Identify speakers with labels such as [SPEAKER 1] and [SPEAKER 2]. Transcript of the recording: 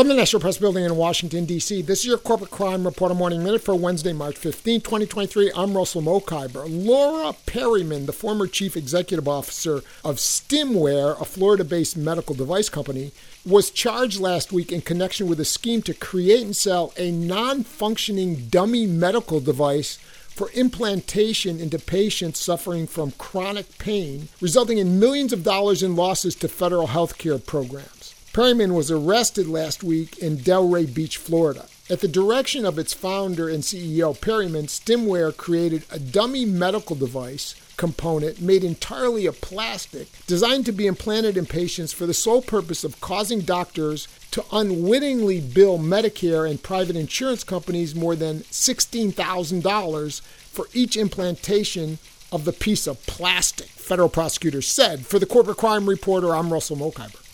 [SPEAKER 1] From the National Press Building in Washington, D.C., this is your Corporate Crime Reporter Morning Minute for Wednesday, March 15, 2023. I'm Russell Mokhiber. Laura Perryman, the former chief executive officer of Stimwave, a Florida based medical device company, was charged last week in connection with a scheme to create and sell a non functioning dummy medical device for implantation into patients suffering from chronic pain, resulting in millions of dollars in losses to federal health care programs. Perryman was arrested last week in Delray Beach, Florida. At the direction of its founder and CEO, Perryman, Stimwave created a dummy medical device component made entirely of plastic designed to be implanted in patients for the sole purpose of causing doctors to unwittingly bill Medicare and private insurance companies more than $16,000 for each implantation of the piece of plastic, federal prosecutors said. For the Corporate Crime Reporter, I'm Russell Mokhiber.